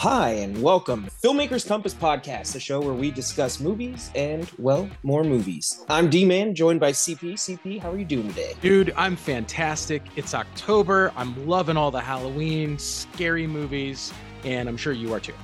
Hi, and welcome Filmmakers Compass Podcast, a show where we discuss movies and, well, more movies. I'm D Man, joined by CP. CP, how are you doing today? Dude, I'm fantastic. It's October. I'm loving all the Halloween scary movies, and I'm sure you are too.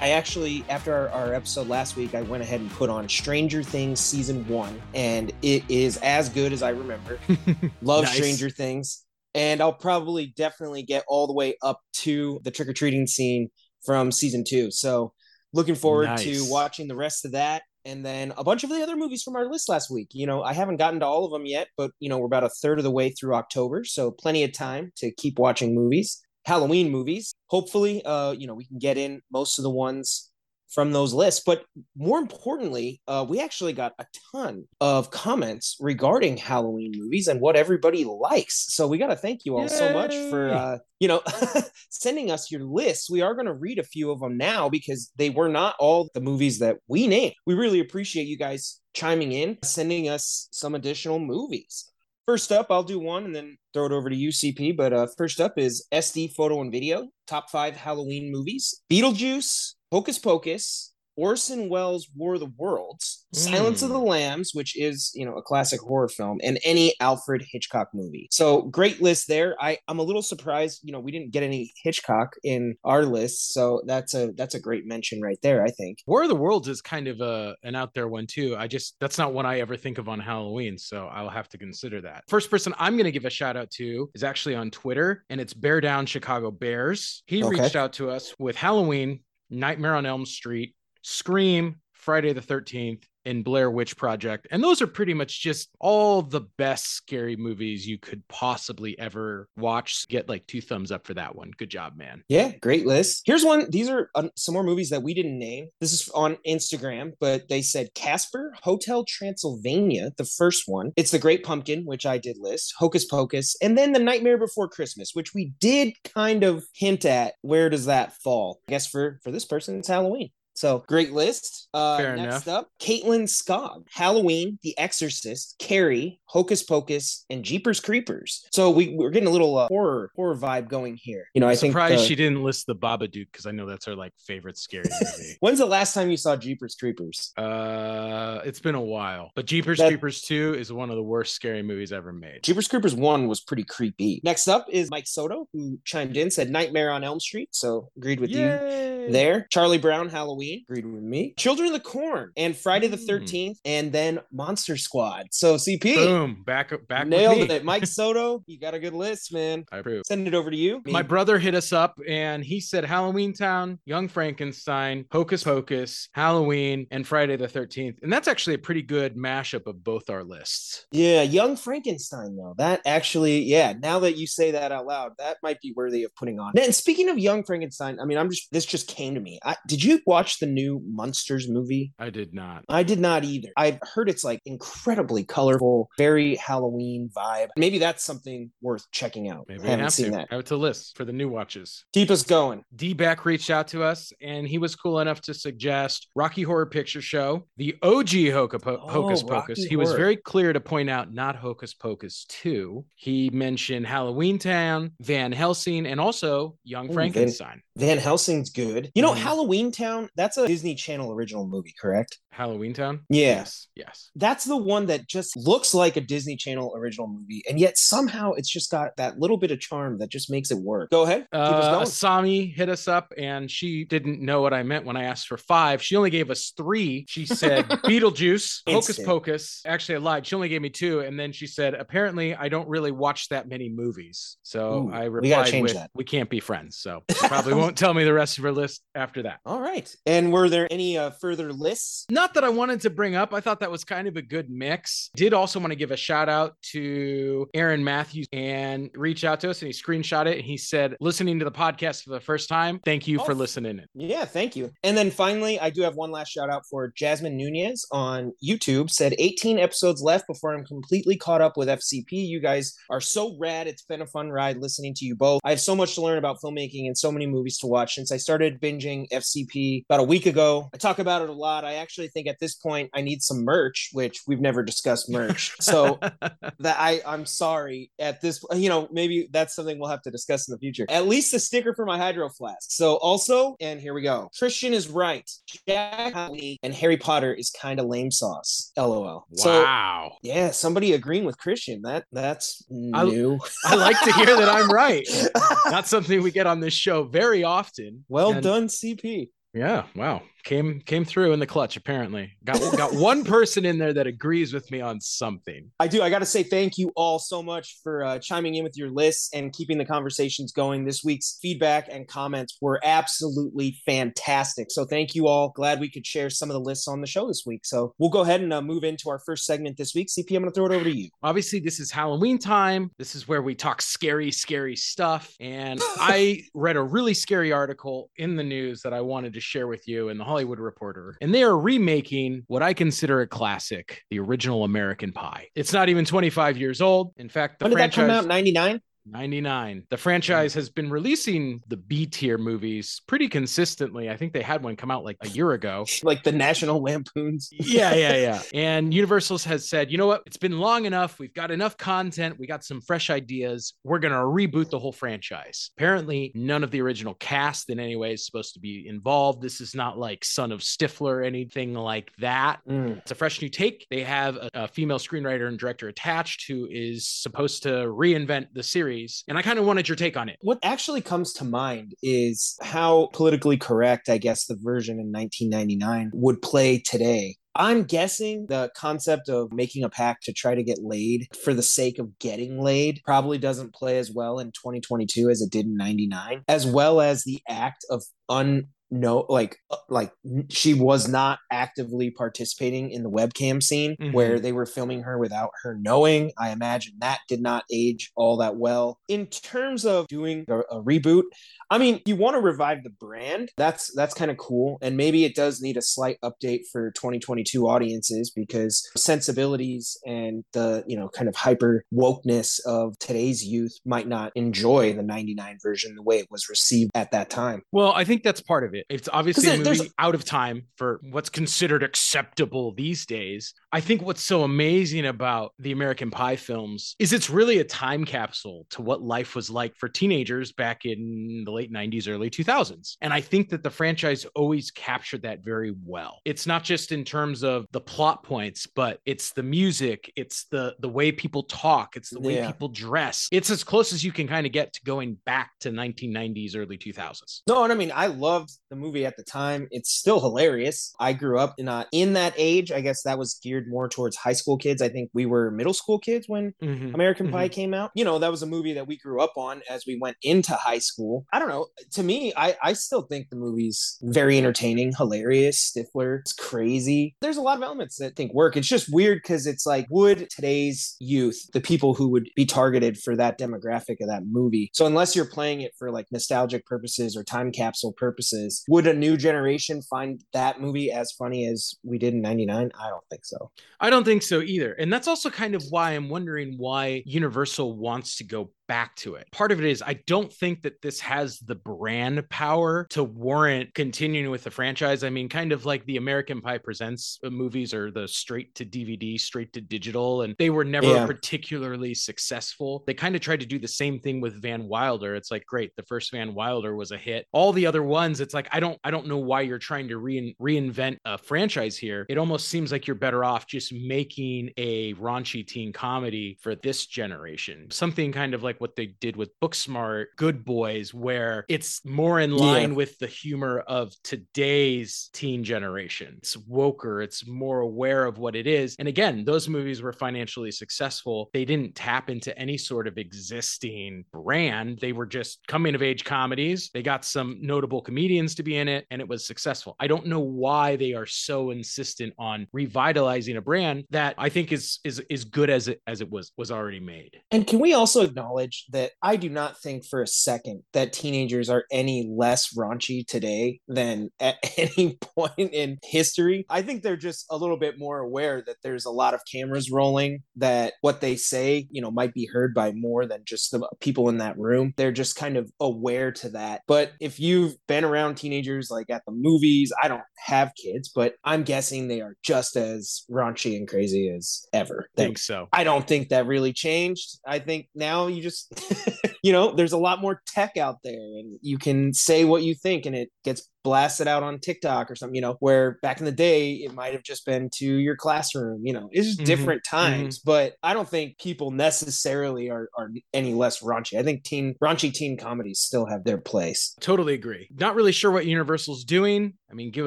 I actually, after our, our, episode last week, I went ahead and put on Stranger Things season one, and it is as good as I remember. Love nice. Stranger Things. And I'll probably definitely get all the way up to the trick or treating scene from season two. So looking forward nice. to watching the rest of that. And then a bunch of the other movies from our list last week. You know, I haven't gotten to all of them yet, but you know, we're about a third of the way through October, so plenty of time to keep watching movies. Halloween movies. Hopefully, uh, you know, we can get in most of the ones from those lists. But more importantly, uh, we actually got a ton of comments regarding Halloween movies and what everybody likes. So we got to thank you all Yay! so much for, uh, you know, sending us your lists. We are going to read a few of them now because they were not all the movies that we named. We really appreciate you guys chiming in, sending us some additional movies. First up, I'll do one and then throw it over to UCP. But uh, first up is SD Photo and Video, top five Halloween movies. Beetlejuice, Hocus Pocus, Orson Welles' War of the Worlds, mm. Silence of the hmm. Lambs, which is, you know, a classic horror film, and any Alfred Hitchcock movie. So great list there. I, I'm a little surprised, you know, we didn't get any Hitchcock in our list. So that's a that's a great mention right there, I think. War of the Worlds is kind of a an out there one too. I just that's not one I ever think of on Halloween. So I'll have to consider that. First person I'm gonna give a shout out to is actually on Twitter, and it's Bear Down Chicago Bears. He okay. reached out to us with Halloween, Nightmare on Elm Street, Scream, Friday the 13th, and Blair Witch Project. And those are pretty much just all the best scary movies you could possibly ever watch. Get like two thumbs up for that one. Good job, man. Yeah, great list. Here's one. These are uh, some more movies that we didn't name. This is on Instagram, but they said Casper, Hotel Transylvania, the first one. It's The Great Pumpkin, which I did list, Hocus Pocus, and then The Nightmare Before Christmas, which we did kind of hint at. Where does that fall? I guess for for this person, it's Halloween. So great list. Uh, Fair next enough. up, Caitlin Scott, Halloween, The Exorcist, Carrie, Hocus Pocus, and Jeepers Creepers. So we, we're getting a little uh, horror horror vibe going here. You know, I'm I think surprised the... she didn't list the Babadook because I know that's her like favorite scary movie. When's the last time you saw Jeepers Creepers? Uh, it's been a while. But Jeepers that... Creepers Two is one of the worst scary movies ever made. Jeepers Creepers One was pretty creepy. Next up is Mike Soto, who chimed in, said Nightmare on Elm Street. So agreed with Yay! you there. Charlie Brown, Halloween. Halloween, agreed with me. Children of the Corn and Friday the 13th, mm. and then Monster Squad. So CP. Boom. Back back nailed it. Mike Soto, you got a good list, man. I approve. Send it over to you. Me. My brother hit us up and he said Halloween Town, Young Frankenstein, Hocus Pocus, Halloween, and Friday the 13th. And that's actually a pretty good mashup of both our lists. Yeah, Young Frankenstein, though. That actually, yeah, now that you say that out loud, that might be worthy of putting on. And speaking of Young Frankenstein, I mean, I'm just, this just came to me. I, did you watch the new Munsters movie? I did not. I did not either. I've heard it's like incredibly colorful, very Halloween vibe. Maybe that's something worth checking out. Maybe I haven't seen to. that. Have it to list for the new watches. Keep us going. D Back reached out to us and he was cool enough to suggest Rocky Horror Picture Show, the OG Hocus, oh, Hocus Pocus. Rocky he Horror. was very clear to point out not Hocus Pocus 2. He mentioned Halloween Town, Van Helsing, and also Young Ooh, Frankenstein. Van, Van Helsing's good. You know, mm. Halloween Town, that's a Disney Channel original movie, correct? Halloween Town? Yes. Yes. That's the one that just looks like a Disney Channel original movie. And yet somehow it's just got that little bit of charm that just makes it work. Go ahead. Uh, Asami hit us up and she didn't know what I meant when I asked for five. She only gave us three. She said Beetlejuice, Hocus Pocus. Actually, I lied. She only gave me two. And then she said, apparently, I don't really watch that many movies. So Ooh, I replied we with, that. we can't be friends. So probably won't tell me the rest of her list after that. All right. And were there any uh, further lists? Not that I wanted to bring up. I thought that was kind of a good mix. Did also want to give a shout out to Aaron Matthews and reach out to us and he screenshot it and he said, listening to the podcast for the first time, thank you oh, for listening. Yeah, thank you. And then finally, I do have one last shout out for Jasmine Nunez on YouTube. Said 18 episodes left before I'm completely caught up with FCP. You guys are so rad. It's been a fun ride listening to you both. I have so much to learn about filmmaking and so many movies to watch since I started binging FCP about a week ago. I talk about it a lot. I actually think at this point I need some merch, which we've never discussed merch. So that I I'm sorry at this you know maybe that's something we'll have to discuss in the future. At least a sticker for my hydro flask. So also and here we go. Christian is right. Jack and Harry Potter is kind of lame sauce. LOL. Wow. So, yeah, somebody agreeing with Christian. That that's new. I, I like to hear that I'm right. Not something we get on this show very often. Well and, done, CP. Yeah, wow came came through in the clutch apparently. Got got one person in there that agrees with me on something. I do. I got to say thank you all so much for uh, chiming in with your lists and keeping the conversations going. This week's feedback and comments were absolutely fantastic. So thank you all. Glad we could share some of the lists on the show this week. So we'll go ahead and uh, move into our first segment this week. Cp i'm gonna throw it over to you. Obviously this is halloween time. This is where we talk scary scary stuff. And i read a really scary article in the news that i wanted to share with you and the Hollywood Reporter, and they are remaking what I consider a classic, the original American Pie. It's not even 25 years old. In fact, the when did franchise, that come out? 99? 99. The franchise has been releasing the B tier movies pretty consistently. I think they had one come out like a year ago. like the National Lampoons. yeah, yeah, yeah. And Universal's has said, you know what? It's been long enough. We've got enough content. We got some fresh ideas. We're going to reboot the whole franchise. Apparently, none of the original cast in any way is supposed to be involved. This is not like Son of Stifler or anything like that. Mm. It's a fresh new take. They have a, a female screenwriter and director attached who is supposed to reinvent the series series. And I kind of wanted your take on it. What actually comes to mind is how politically correct, I guess, the version in 1999 would play today. I'm guessing the concept of making a pact to try to get laid for the sake of getting laid probably doesn't play as well in 2022 as it did in 99, as well as the act of un no like uh, like she was not actively participating in the webcam scene mm-hmm. where they were filming her without her knowing. I imagine that did not age all that well. In terms of doing a, a reboot i mean you want to revive the brand. That's that's kind of cool. And maybe it does need a slight update for 2022 audiences because sensibilities and the you know kind of hyper wokeness of today's youth might not enjoy the 99 version the way it was received at that time. Well i think that's part of it. It's obviously a movie out of time for what's considered acceptable these days. I think what's so amazing about the American Pie films is it's really a time capsule to what life was like for teenagers back in the late 90s, early 2000s. And I think that the franchise always captured that very well. It's not just in terms of the plot points, but it's the music, it's the the way people talk, it's the way yeah. people dress. It's as close as you can kind of get to going back to 1990s, early 2000s. No, and I mean, I loved the movie at the time. It's still hilarious. I grew up in uh, in that age. I guess that was geared more towards high school kids. I think we were middle school kids when mm-hmm. American mm-hmm. Pie came out. You know, that was a movie that we grew up on as we went into high school. I don't know. To me, I I still think the movie's very entertaining, hilarious. Stifler, it's crazy. There's a lot of elements that I think work. It's just weird because it's like, would today's youth, the people who would be targeted for that demographic of that movie, so unless you're playing it for like nostalgic purposes or time capsule purposes, would a new generation find that movie as funny as we did in 99? I don't think so. I don't think so either. And that's also kind of why I'm wondering why Universal wants to go back to it. Part of it is I don't think that this has the brand power to warrant continuing with the franchise. I mean, kind of like the American Pie Presents uh, movies or the straight to DVD, straight to digital, and they were never yeah. particularly successful. They kind of tried to do the same thing with Van Wilder. It's like, great, the first Van Wilder was a hit. All the other ones, it's like I don't I don't know why you're trying to re- reinvent a franchise here. It almost seems like you're better off just making a raunchy teen comedy for this generation. Something kind of like like what they did with Booksmart, Good Boys, where it's more in line yeah. with the humor of today's teen generation. It's woker, it's more aware of what it is. And again, those movies were financially successful. They didn't tap into any sort of existing brand. They were just coming of age comedies. They got some notable comedians to be in it and it was successful. I don't know why they are so insistent on revitalizing a brand that I think is is is good as it as it was was already made. And can we also acknowledge that I do not think for a second that teenagers are any less raunchy today than at any point in history. I think they're just a little bit more aware that there's a lot of cameras rolling, that what they say, you know, might be heard by more than just the people in that room. They're just kind of aware to that. But if you've been around teenagers like at the movies, I don't have kids, but I'm guessing they are just as raunchy and crazy as ever. I think so. I don't think that really changed. I think now you just you know, there's a lot more tech out there and you can say what you think and it gets blasted out on TikTok or something, you know, where back in the day it might have just been to your classroom, you know, it's just mm-hmm. different times. Mm-hmm. But I don't think people necessarily are, are any less raunchy. I think teen raunchy teen comedies still have their place. Totally agree. Not really sure what Universal's doing. I mean, give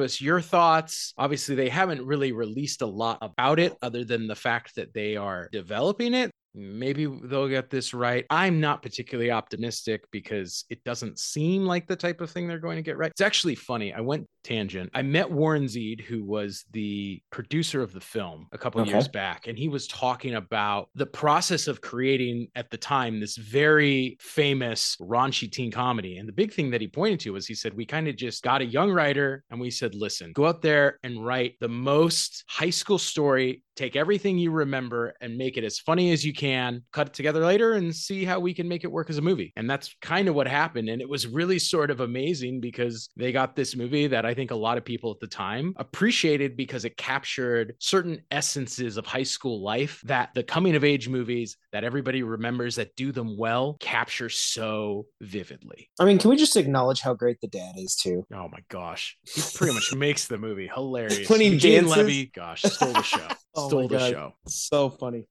us your thoughts. Obviously, they haven't really released a lot about it other than the fact that they are developing it. Maybe they'll get this right. I'm not particularly optimistic because it doesn't seem like the type of thing they're going to get right. It's actually funny. I went tangent. I met Warren Zide, who was the producer of the film a couple okay. years back, and he was talking about the process of creating at the time this very famous raunchy teen comedy. And the big thing that he pointed to was he said, We kind of just got a young writer and we said, Listen, go out there and write the most high school story take everything you remember and make it as funny as you can, cut it together later and see how we can make it work as a movie. And that's kind of what happened. And it was really sort of amazing because they got this movie that I think a lot of people at the time appreciated because it captured certain essences of high school life that the coming of age movies that everybody remembers that do them well capture so vividly. I mean, can we just acknowledge how great the dad is too? Oh my gosh. He pretty much makes the movie hilarious. When he Levy, gosh, stole the show. oh stole the show. So funny.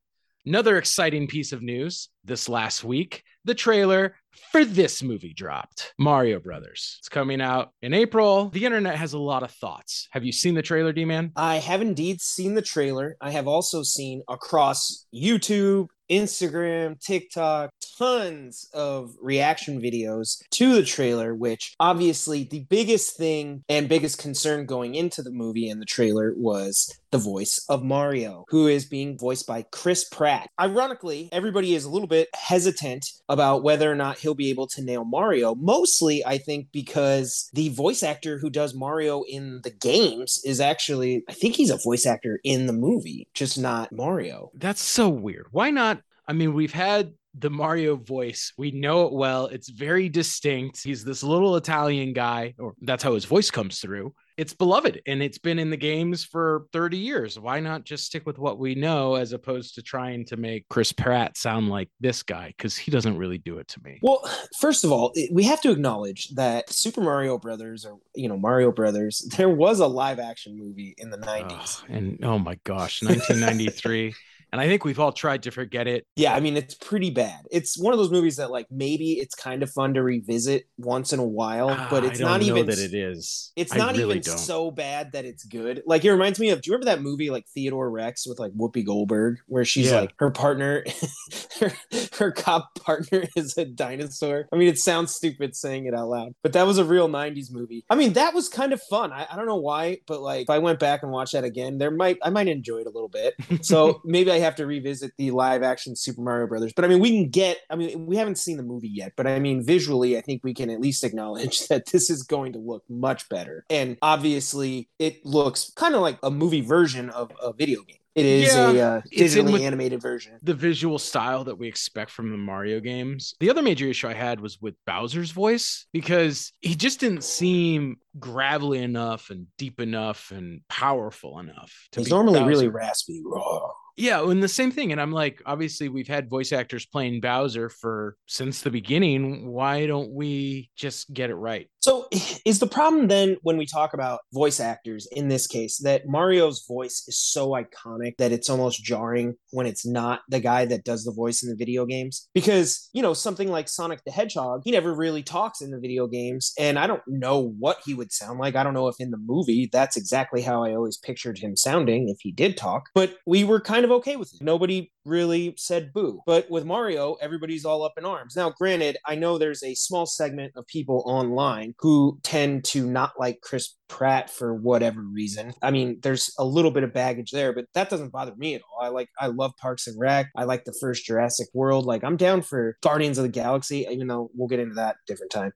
Another exciting piece of news this last week the trailer for this movie dropped Mario Brothers. It's coming out in April. The internet has a lot of thoughts. Have you seen the trailer, D Man? I have indeed seen the trailer. I have also seen across YouTube, Instagram, TikTok, tons of reaction videos to the trailer, which obviously the biggest thing and biggest concern going into the movie and the trailer was the voice of Mario, who is being voiced by Chris Pratt. Ironically, everybody is a little bit hesitant about whether or not he'll be able to nail Mario, mostly, I think, because the voice actor who does Mario in the games is actually, I think he's a voice actor in the movie, just not Mario. That's so weird. Why not? I mean, we've had the Mario voice. We know it well. It's very distinct. He's this little Italian guy, or that's how his voice comes through. It's beloved and it's been in the games for 30 years. Why not just stick with what we know as opposed to trying to make Chris Pratt sound like this guy? Because he doesn't really do it to me. Well, first of all, we have to acknowledge that Super Mario Brothers, or, you know, Mario Brothers, there was a live action movie in the 90s. Oh, and oh my gosh, 1993. And I think we've all tried to forget it. Yeah, I mean it's pretty bad. It's one of those movies that like maybe it's kind of fun to revisit once in a while, ah, but it's not even that it is. It's not really even don't. so bad that it's good. Like it reminds me of. Do you remember that movie like Theodore Rex with like Whoopi Goldberg, where she's yeah. like her partner, her, her cop partner is a dinosaur. I mean, it sounds stupid saying it out loud, but that was a real '90s movie. I mean, that was kind of fun. I, I don't know why, but like if I went back and watched that again, there might I might enjoy it a little bit. So maybe I have to revisit the live action Super Mario Brothers. But I mean, we can get, I mean, we haven't seen the movie yet, but I mean, visually, I think we can at least acknowledge that this is going to look much better. And obviously, it looks kind of like a movie version of a video game. It is yeah, a uh, digitally animated version. The visual style that we expect from the Mario games. The other major issue I had was with Bowser's voice because he just didn't seem gravelly enough and deep enough and powerful enough. He's normally Bowser. really raspy. Raw. Yeah, and the same thing. And I'm like, obviously, we've had voice actors playing Bowser for since the beginning. Why don't we just get it right? So, is the problem then when we talk about voice actors in this case that Mario's voice is so iconic that it's almost jarring when it's not the guy that does the voice in the video games? Because, you know, something like Sonic the Hedgehog, he never really talks in the video games. And I don't know what he would sound like. I don't know if in the movie that's exactly how I always pictured him sounding if he did talk, but we were kind of okay with it. Nobody really said boo. But with Mario, everybody's all up in arms. Now, granted, I know there's a small segment of people online who tend to not like Chris Pratt for whatever reason. I mean, there's a little bit of baggage there, but that doesn't bother me at all. I like I love Parks and Rec. I like the first Jurassic World. Like I'm down for Guardians of the Galaxy, even though we'll get into that different time.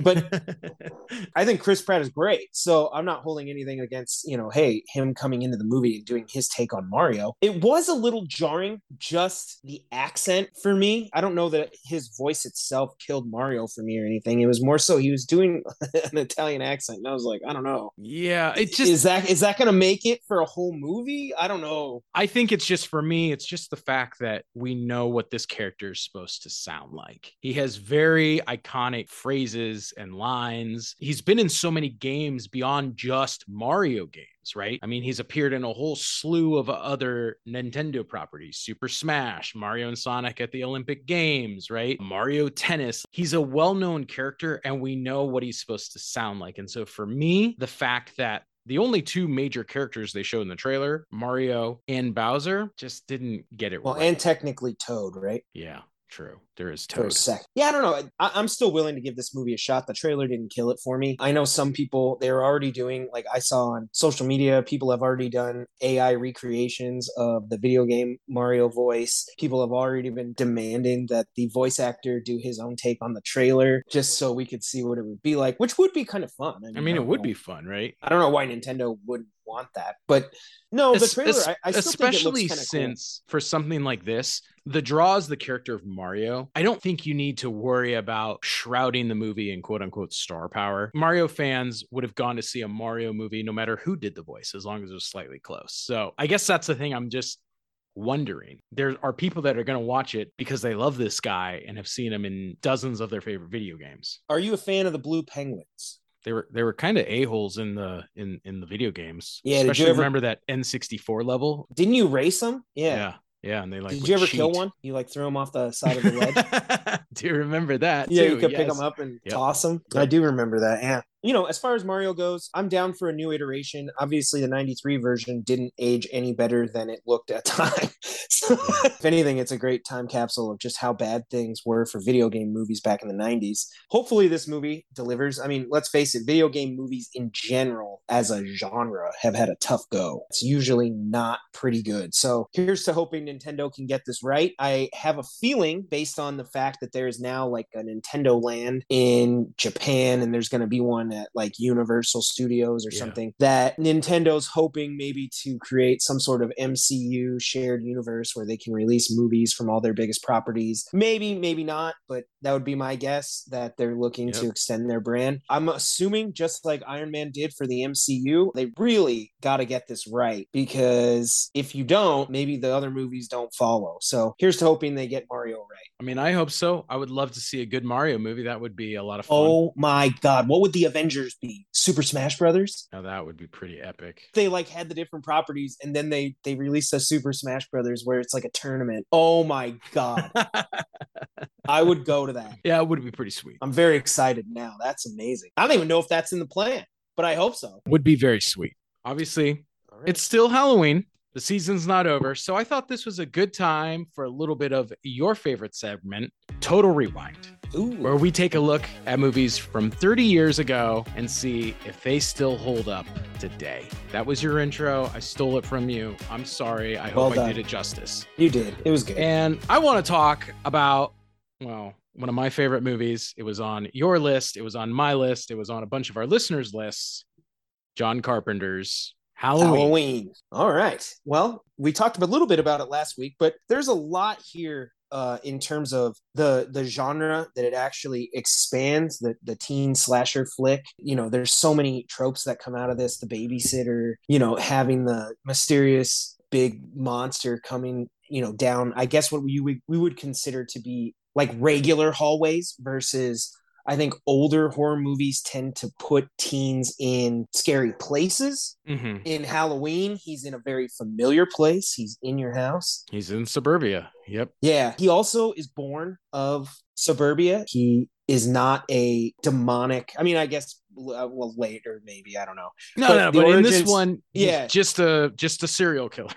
But I think Chris Pratt is great. So I'm not holding anything against, you know, hey, him coming into the movie and doing his take on Mario. It was a little jarring, just the accent for me. I don't know that his voice itself killed Mario for me or anything. It was more so he was doing an Italian accent. And I was like, I don't know. Yeah, it just is that is that gonna make it for a whole movie? I don't know. I think it's just for me, it's just the fact that we know what this character is supposed to sound like. He has very iconic phrases and lines. He's been in so many games beyond just Mario games right? I mean, he's appeared in a whole slew of other Nintendo properties Super Smash, Mario and Sonic at the Olympic Games, right? Mario Tennis. He's a well known character and we know what he's supposed to sound like. And so for me, the fact that the only two major characters they showed in the trailer, Mario and Bowser, just didn't get it well, right. and technically Toad, right? Yeah, true. There is for a sec. Yeah, I don't know. I, I'm still willing to give this movie a shot. The trailer didn't kill it for me. I know some people they're already doing like I saw on social media. People have already done AI recreations of the video game Mario voice. People have already been demanding that the voice actor do his own take on the trailer, just so we could see what it would be like, which would be kind of fun. I mean, it don't would know. be fun, right? I don't know why Nintendo wouldn't want that, but no, the Es- trailer. es- I, I still especially think it looks kinda since for something like this, the draws the character of Mario. I don't think you need to worry about shrouding the movie in quote unquote star power. Mario fans would have gone to see a Mario movie no matter who did the voice, as long as it was slightly close. So I guess that's the thing. I'm just wondering. There are people that are going to watch it because they love this guy and have seen him in dozens of their favorite video games. Are you a fan of the Blue Penguins? They were they were kind of a holes in the in in the video games. Yeah, did you especially ever- remember that N64 level. Didn't you race them? Yeah. Yeah, yeah, and they like. Did you ever kill one? You like throw them off the side of the ledge? Do you remember that? yeah, too? you could pick them up and Yep. toss them. Yep. I do remember that. Yeah. You know, as far as Mario goes, I'm down for a new iteration. Obviously, the 93 version didn't age any better than it looked at time. so, if anything, it's a great time capsule of just how bad things were for video game movies back in the 90s. Hopefully, this movie delivers. I mean, let's face it, video game movies in general, as a genre, have had a tough go. It's usually not pretty good. So, here's to hoping Nintendo can get this right. I have a feeling, based on the fact that there is now like a Nintendo land in Japan and there's going to be one at like Universal Studios or Yeah. something, that Nintendo's hoping maybe to create some sort of MCU shared universe where they can release movies from all their biggest properties. Maybe, maybe not, but that would be my guess that they're looking to extend their brand. I'm assuming just like Iron Man did for the MCU, they really got to get this right because if you don't, maybe the other movies don't follow. So here's to hoping they get Mario right. I mean, I hope so. I would love to see a good Mario movie. That would be a lot of fun. Oh my god, what would the Avengers be? Super Smash Brothers? Now that would be pretty epic. They like had the different properties and then they they released a Super Smash Brothers where it's like a tournament. Oh my god. I would go to that. yeah, it would be pretty sweet. I'm very excited now. That's amazing. I don't even know if that's in the plan, but I hope so. Would be very sweet. Obviously, All right. it's still Halloween. The season's not over. So I thought this was a good time for a little bit of your favorite segment, Total Rewind. Ooh. where we take a look at movies from 30 years ago and see if they still hold up today. That was your intro. I stole it from you. I'm sorry. I Well hope I did it justice. You did. It was good. And I want to talk about, well, one of my favorite movies. It was on your list, it was on my list, it was on a bunch of our listeners' lists. John Carpenter's Halloween. Halloween. All right. Well, we talked a little bit about it last week, but there's a lot here uh, in terms of the the genre that it actually expands the the teen slasher flick. You know, there's so many tropes that come out of this. The babysitter, you know, having the mysterious big monster coming, you know, down. I guess what we would we would consider to be like regular hallways versus I think older horror movies tend to put teens in scary places. Mhm. In Halloween, he's in a very familiar place. He's in your house. He's in suburbia. Yep. Yeah. He also is born of suburbia. He is not a demonic. I mean, I guess uh, well later maybe I don't know. No, but no, but origins, in this one, yeah, just a just a serial killer.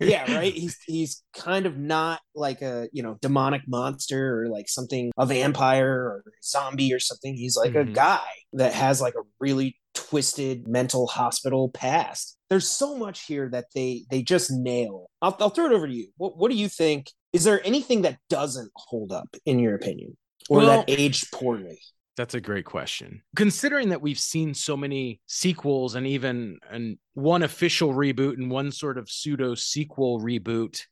yeah, right. He's he's kind of not like a you know demonic monster or like something a vampire or zombie or something. He's like mm-hmm. a guy that has like a really twisted mental hospital past. There's so much here that they they just nail. I'll, I'll throw it over to you. What what do you think? Is there anything that doesn't hold up in your opinion, or well, that aged poorly? That's a great question. Considering that we've seen so many sequels and even and one official reboot and one sort of pseudo sequel reboot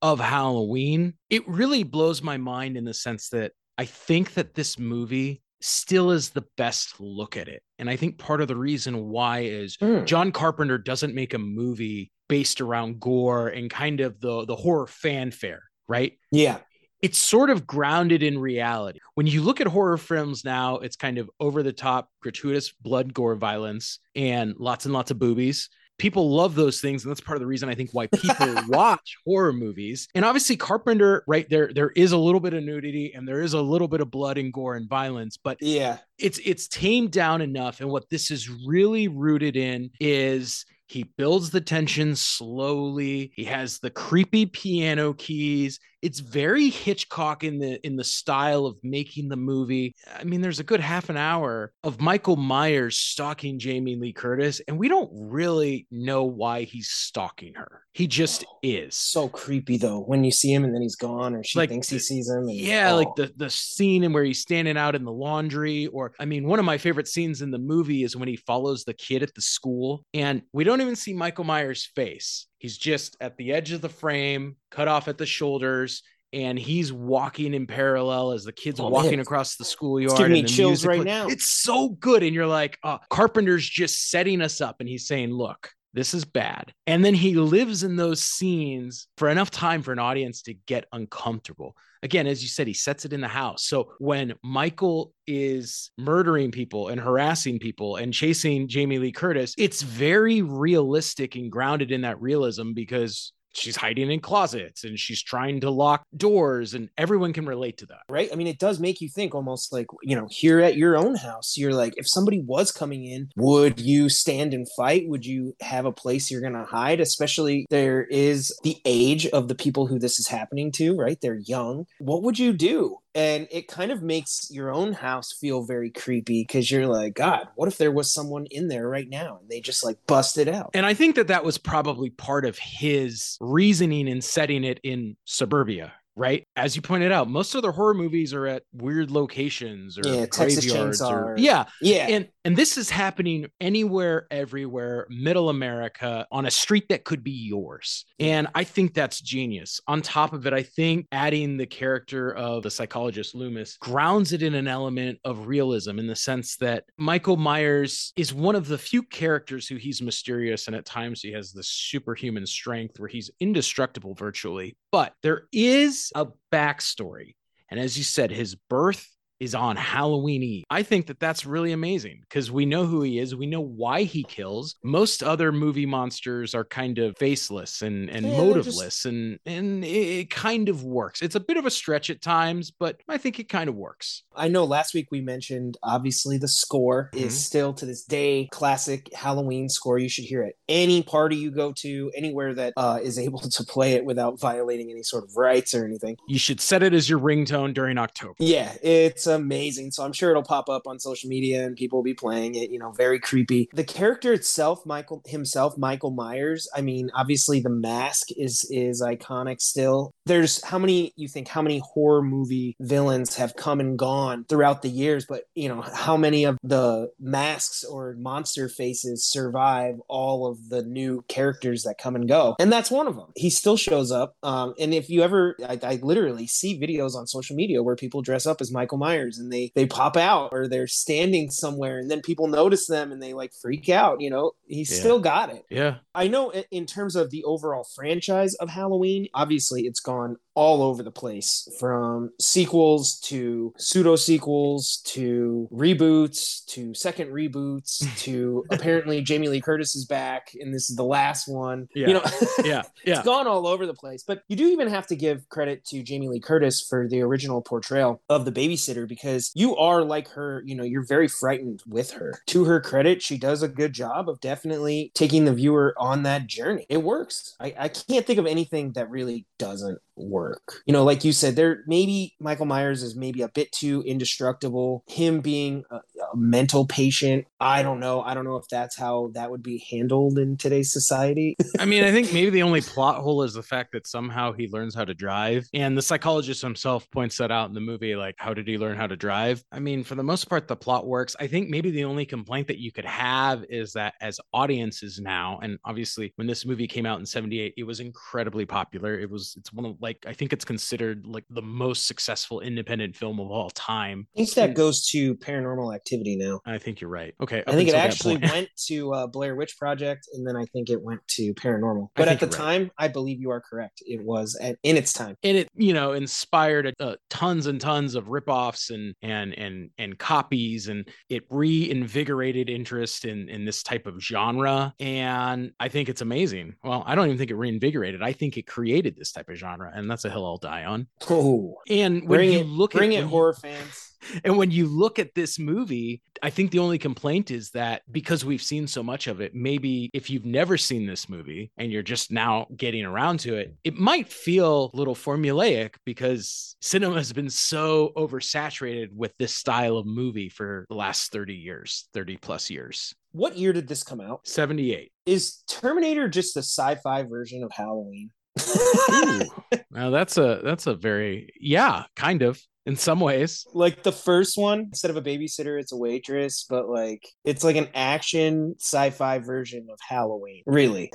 of Halloween, it really blows my mind in the sense that I think that this movie still is the best look at it. And I think part of the reason why is mm. John Carpenter doesn't make a movie based around gore and kind of the the horror fanfare, right? Yeah. It's sort of grounded in reality. When you look at horror films now, it's kind of over the top, gratuitous blood, gore, violence, and lots and lots of boobies people love those things and that's part of the reason i think why people watch horror movies and obviously carpenter right there there is a little bit of nudity and there is a little bit of blood and gore and violence but yeah it's it's tamed down enough and what this is really rooted in is he builds the tension slowly. He has the creepy piano keys. It's very Hitchcock in the in the style of making the movie. I mean, there's a good half an hour of Michael Myers stalking Jamie Lee Curtis, and we don't really know why he's stalking her. He just oh, is. So creepy though, when you see him and then he's gone, or she like, thinks he sees him. And, yeah, oh. like the the scene in where he's standing out in the laundry, or I mean, one of my favorite scenes in the movie is when he follows the kid at the school, and we don't even see Michael Myers' face. He's just at the edge of the frame, cut off at the shoulders, and he's walking in parallel as the kids oh, walking man. across the schoolyard. It's giving me chills right now. It's so good, and you're like, oh, Carpenter's just setting us up, and he's saying, "Look, this is bad," and then he lives in those scenes for enough time for an audience to get uncomfortable again, as you said, he sets it in the house. So when Michael is murdering people and harassing people and chasing Jamie Lee Curtis, it's very realistic and grounded in that realism because she's hiding in closets and she's trying to lock doors and everyone can relate to that. Right? I mean it does make you think almost like you know here at your own house you're like if somebody was coming in would you stand and fight? Would you have a place you're going to hide? Especially there is the age of the people who this is happening to right? They're young. What would you do and it kind of makes your own house feel very creepy because you're like god what if there was someone in there right now? And they just like bust it out. And i think that that was probably part of his reasoning in setting it in suburbia right? As you pointed out, most of the horror movies are at weird locations or yeah, graveyards or yeah, yeah. And and this is happening anywhere, everywhere, middle America on a street that could be yours. And I think that's genius. On top of it, I think adding the character of the psychologist Loomis grounds it in an element of realism in the sense that Michael Myers is one of the few characters who he's mysterious and at times he has this superhuman strength where he's indestructible virtually. But there is a backstory. And as you said, his birth is on Halloween Eve. I think that that's really amazing because we know who he is. We know why he kills. Most other movie monsters are kind of faceless and, and yeah, motiveless, just... and, and it, kind of works. It's a bit of a stretch at times, but I think it kind of works. I know last week we mentioned obviously the score mm-hmm. is still to this day classic Halloween score. You should hear it any party you go to, anywhere that uh, is able to play it without violating any sort of rights or anything. You should set it as your ringtone during October. Yeah, it's amazing. So I'm sure it'll pop up on social media and people will be playing it. You know, very creepy. The character itself, Michael himself, Michael Myers. I mean, obviously the mask is is iconic still. There's how many you think how many horror movie villains have come and gone throughout the years, but you know how many of the masks or monster faces survive all of the new characters that come and go, and that's one of them. He still shows up. Um, and if you ever, I, I literally see videos on social media where people dress up as Michael Myers and they they pop out or they're standing somewhere and then people notice them and they like freak out you know? He's yeah. still got it. Yeah. I know in terms of the overall franchise of halloween obviously it's gone all over the place from sequels to pseudo sequels to reboots to second reboots to apparently Jamie Lee Curtis is back and this is the last one. Yeah. You know, yeah, yeah. it's gone all over the place. But you do even have to give credit to Jamie Lee Curtis for the original portrayal of the babysitter because you are like her, you know, you're very frightened with her. To her credit, she does a good job of definitely taking the viewer on that journey. It works. I, I can't think of anything that really doesn't work. You know, like you said, there maybe Michael Myers is maybe a bit too indestructible. Him being a, mental patient, I don't know. I don't know if that's how that would be handled in today's society. I mean, I think maybe the only plot hole is the fact that somehow he learns how to drive, and the psychologist himself points that out in the movie. Like, how did he learn how to drive? I mean, for the most part, the plot works. I think maybe the only complaint that you could have is that as audiences now, and obviously when this movie came out in '78, it was incredibly popular. It was it's one of like I think it's considered like the most successful independent film of all time. I think that goes to Paranormal Activity now. I think you're right. Okay, I think it actually went to uh, Blair Witch Project, and then I think it went to Paranormal. But at the time. I believe you are correct. It was at, in its time, and it you know inspired uh, tons and tons of ripoffs and and and and copies, and it reinvigorated interest in in this type of genre. And I think it's amazing. Well, I don't even think it reinvigorated. I think it created this type of genre and that's a hill I'll die on. Oh, and when bring you it, look bring at it, horror fans. And when you look at this movie, I think the only complaint is that because we've seen so much of it, maybe if you've never seen this movie and you're just now getting around to it, it might feel a little formulaic because cinema has been so oversaturated with this style of movie for the last 30 years, 30 plus years. What year did this come out? 78. Is Terminator just a sci-fi version of Halloween? now that's a that's a very yeah, kind of in some ways. Like the first one, instead of a babysitter, it's a waitress, but like it's like an action sci-fi version of Halloween. Really.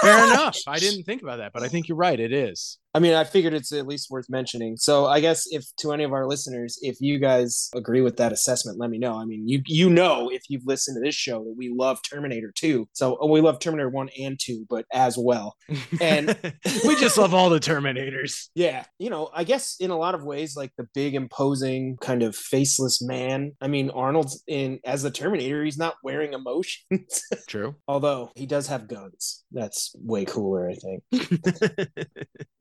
Fair enough. I didn't think about that, but I think you're right. It is. I mean, I figured it's at least worth mentioning. So I guess if to any of our listeners, if you guys agree with that assessment, let me know. I mean, you you know if you've listened to this show that we love Terminator 2. So oh, we love Terminator 1 and 2, but as well. And we just love all the Terminators. Yeah. You know, I guess in a lot of ways, like the big imposing kind of faceless man. I mean, Arnold's in as the Terminator, he's not wearing emotions. True. Although he does have guns. That's way cooler, I think.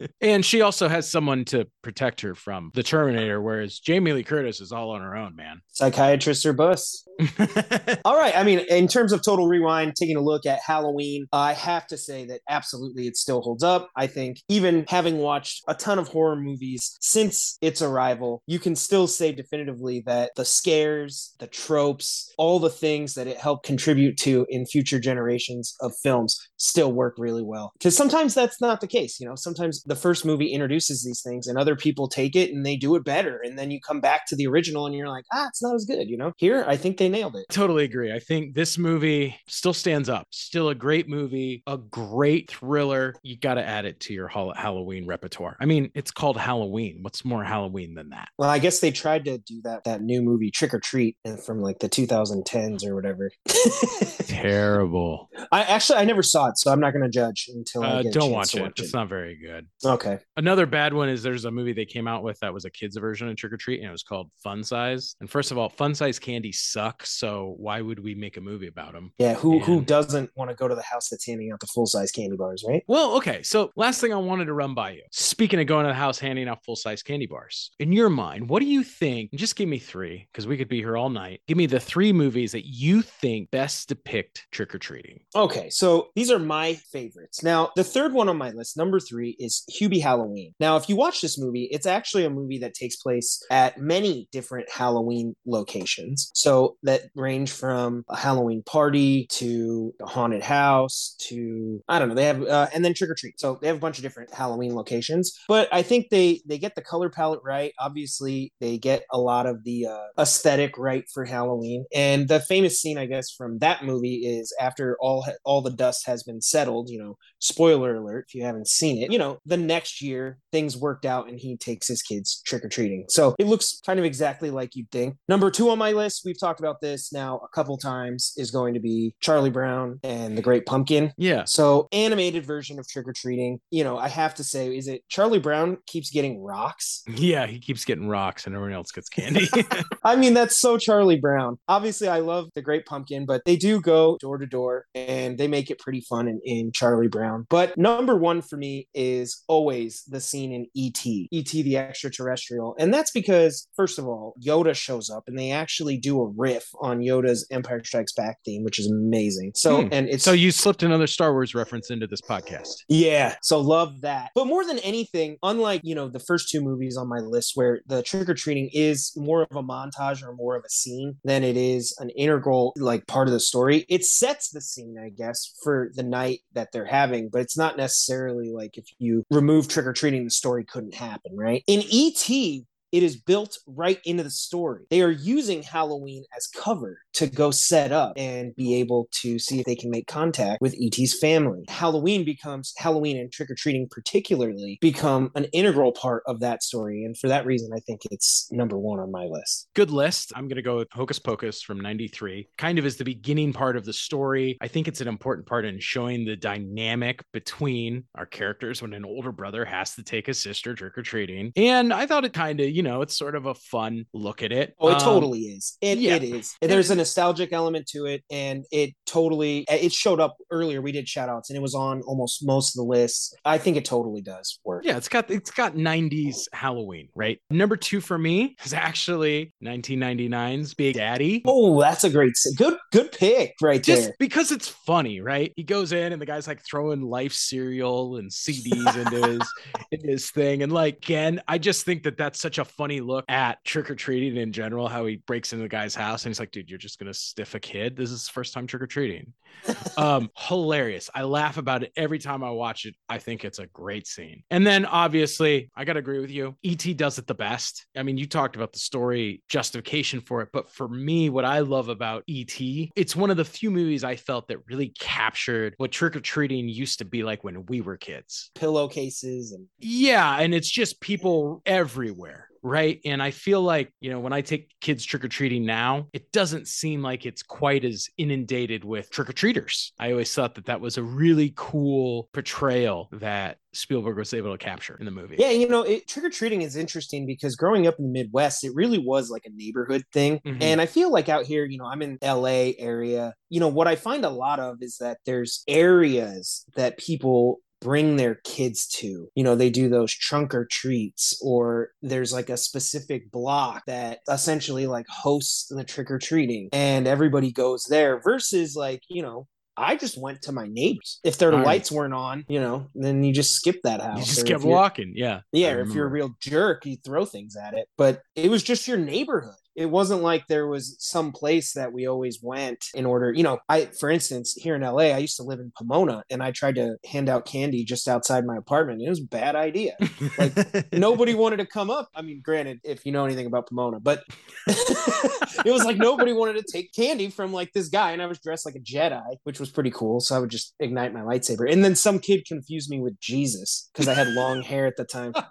And she also has someone to protect her from the Terminator, whereas Jamie Lee Curtis is all on her own, man. Psychiatrist or bus. all right. I mean, in terms of total rewind, taking a look at Halloween, I have to say that absolutely it still holds up. I think even having watched a ton of horror movies since its arrival, you can still say definitively that the scares, the tropes, all the things that it helped contribute to in future generations of films still work really well. Because sometimes that's not the case. You know, sometimes the first movie introduces these things and other people take it and they do it better. And then you come back to the original and you're like, ah, it's not as good. You know, here, I think they nailed it. Totally agree. I think this movie still stands up. Still a great movie, a great thriller. You got to add it to your Halloween repertoire. I mean, it's called Halloween. What's more Halloween than that? Well, I guess they tried to do that that new movie Trick or Treat from like the 2010s or whatever. Terrible. I actually I never saw it, so I'm not going to judge until uh, I don't watch it. watch it. It's not very good. Okay. Another bad one is there's a movie they came out with that was a kids version of Trick or Treat, and it was called Fun Size. And first of all, Fun Size candy sucks, so why would we make a movie about them? Yeah, who and... who doesn't want to go to the house that's handing out the full size candy bars, right? Well, okay. So last thing I wanted to run by you. Speaking of going to the house handing out full size candy bars, in your mind, what do you think? Just give me three because we could be here all night. Give me the three movies that you think best depict trick or treating. Okay, so these are my favorites. Now, the third one on my list, number three, is Hubie Halloween. Now, if you watch this movie, it's actually a movie that takes place at many different Halloween locations. So that range from a Halloween party to a haunted house to I don't know. They have uh, and then trick or treat. So they have a bunch of different Halloween locations. But I think they they get the color palette right. Obviously, they get a lot of the uh, aesthetic right for Halloween. And the famous scene, I guess, from that movie is after all all the dust has been settled. You know, spoiler alert if you haven't seen it. You know, the next year things worked out and he takes his kids trick or treating. So it looks kind of exactly like you'd think. Number two on my list, we've talked about this now a couple times is going to be Charlie Brown and the Great Pumpkin. Yeah. So animated version of trick or treating. You know, I have to say, is it Charlie Brown keeps getting rocks? Yeah, he keeps getting rocks and everyone else gets candy. I mean, that's so Charlie Brown. Obviously, I love the Great Pumpkin, but they do go door to door and they make it pretty fun in, in Charlie Brown. But number one for me is always the scene in E.T. E.T. the extraterrestrial. And that's because, first of all, Yoda shows up and they actually do a riff on Yoda's Empire Strikes Back theme, which is amazing. So, Hmm. and it's so you slipped another Star Wars reference into this podcast. yeah, so love that. But more than anything, unlike, you know, the first two movies on my list where the trick or treating is more of a montage or more of a scene than it is an integral like part of the story, it sets the scene, I guess, for the night that they're having, but it's not necessarily like if you remove trick or treating, the story couldn't happen, right? In ET, it is built right into the story. They are using Halloween as cover to go set up and be able to see if they can make contact with ET's family. Halloween becomes Halloween and trick or treating, particularly, become an integral part of that story. And for that reason, I think it's number one on my list. Good list. I'm going to go with Hocus Pocus from 93. Kind of is the beginning part of the story. I think it's an important part in showing the dynamic between our characters when an older brother has to take his sister trick or treating. And I thought it kind of, you know, it's sort of a fun look at it. Oh, it Um, totally is. It, yeah. it is. There's a nostalgic element to it, and it totally it showed up earlier. We did shout outs, and it was on almost most of the lists. I think it totally does work. Yeah, it's got it's got 90s Halloween, right? Number two for me is actually 1999's Big Daddy. Oh, that's a great, good, good pick right just there. because it's funny, right? He goes in and the guy's like throwing life cereal and CDs into his into his thing, and like again, I just think that that's such a funny look at trick or treating in general. How he breaks into the guy's house and he's like, "Dude, you're just gonna stiff a kid. This is first time trick or treating." um, hilarious. I laugh about it every time I watch it. I think it's a great scene. And then obviously, I gotta agree with you. ET does it the best. I mean, you talked about the story justification for it, but for me, what I love about ET, it's one of the few movies I felt that really captured what trick or treating used to be like when we were kids. Pillowcases and Yeah, and it's just people everywhere, right? And I feel like, you know, when I take kids trick or treating now, it doesn't seem like it's quite as inundated with trick or treaters. I always thought that that was a really cool portrayal that Spielberg was able to capture in the movie. yeah, you know, it, trick or treating is interesting because growing up in the Midwest, it really was like a neighborhood thing. Mhm. And I feel like out here, you know, I'm in LA area. You know, what I find a lot of is that there's areas that people bring their kids to. You know, they do those trunk or treats, or there's like a specific block that essentially like hosts the trick or treating, and everybody goes there versus like, you know, I just went to my neighbors. If their All right. lights weren't on, you know, then you just skip that house. You just kept walking. Yeah. yeah, if you're a real jerk, you throw things at it. But it was just your neighborhood. It wasn't like there was some place that we always went in order. You know, I, for instance, here in LA, I used to live in Pomona and I tried to hand out candy just outside my apartment. It was a bad idea. Like, Nobody wanted to come up. I mean, granted, if you know anything about Pomona, but it was like nobody wanted to take candy from like this guy. And I was dressed like a Jedi, which was pretty cool. So I would just ignite my lightsaber. And then some kid confused me with Jesus because I had long hair at the time.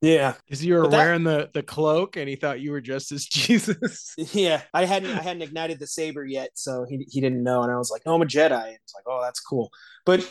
Yeah. Because you were But that- wearing the, the cloak and he thought you were just as Jesus. Yeah, I hadn't I hadn't ignited the saber yet, so he he didn't know, and I was like, "Oh, I'm a Jedi." It's like, "Oh, that's cool." But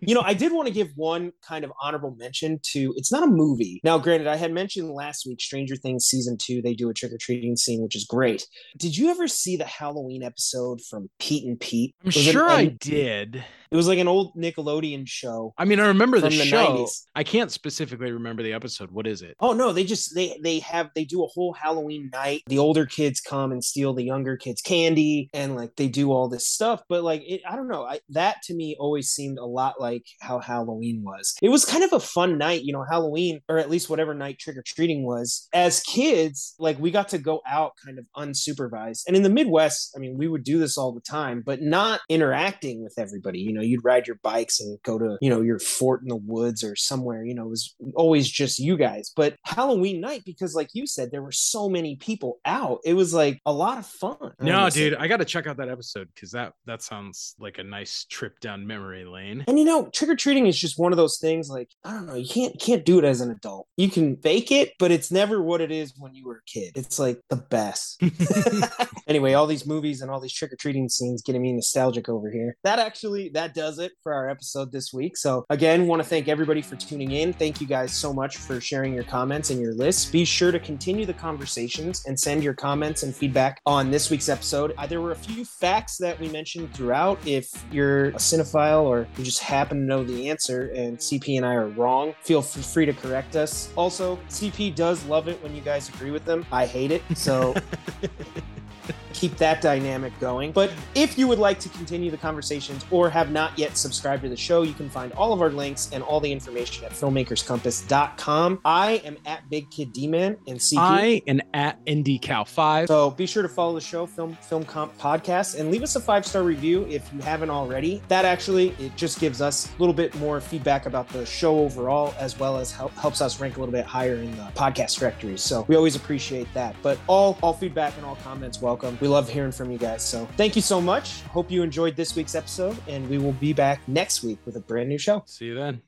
you know, I did want to give one kind of honorable mention to. It's not a movie. Now, granted, I had mentioned last week Stranger Things season two. They do a trick or treating scene, which is great. Did you ever see the Halloween episode from Pete and Pete? I'm sure an- I an- did. It was like an old Nickelodeon show. I mean, I remember the the show. 90s. I can't specifically remember the episode. What is it? Oh no, they just they they have they do a whole Halloween night. The older kids come and steal the younger kids candy and like they do all this stuff, but like it, I don't know, I, that to me always seemed a lot like how Halloween was. It was kind of a fun night, you know, Halloween or at least whatever night trick or treating was. As kids, like we got to go out kind of unsupervised. And in the Midwest, I mean, we would do this all the time, but not interacting with everybody. You know, you'd ride your bikes and go to, you know, your fort in the woods or somewhere, you know, it was always just you guys. But Halloween night, because like you said, there were so many people out, it was like a lot of fun. No, dude, I got to check out that episode because that that sounds like a nice trip down memory lane. And you know, trick or treating is just one of those things. Like I don't know, you can't can't do it as an adult. You can fake it, but it's never what it is when you were a kid. It's like the best. anyway, all these movies and all these trick or treating scenes getting me nostalgic over here. That actually that does it for our episode this week. So again, want to thank everybody for tuning in. Thank you guys so much for sharing your comments and your lists. Be sure to continue the conversations and send your comments and feedback on this week's episode. Uh, there were a few facts that we mentioned throughout. If you're a cinephile or you just happen to know the answer and CP and I are wrong, feel free to correct us. Also, CP does love it when you guys agree with them. I hate it. So keep that dynamic going. But if you would like to continue the conversations or have not yet subscribed to the show, you can find all of our links and all the information at filmmakerscompass.com. I am at Big Kid D Man and CP. I am at IndieCal5. So be sure to follow the show, Film Film Comp Podcast, and leave us a five star review if you haven't already. That actually it just gives us a little bit more feedback about the show overall, as well as help, helps us rank a little bit higher in the podcast directories. So we always appreciate that. But all all feedback and all comments welcome. We love hearing from you guys. So thank you so much. Hope you enjoyed this week's episode, and we will be back next week with a brand new show. See you then.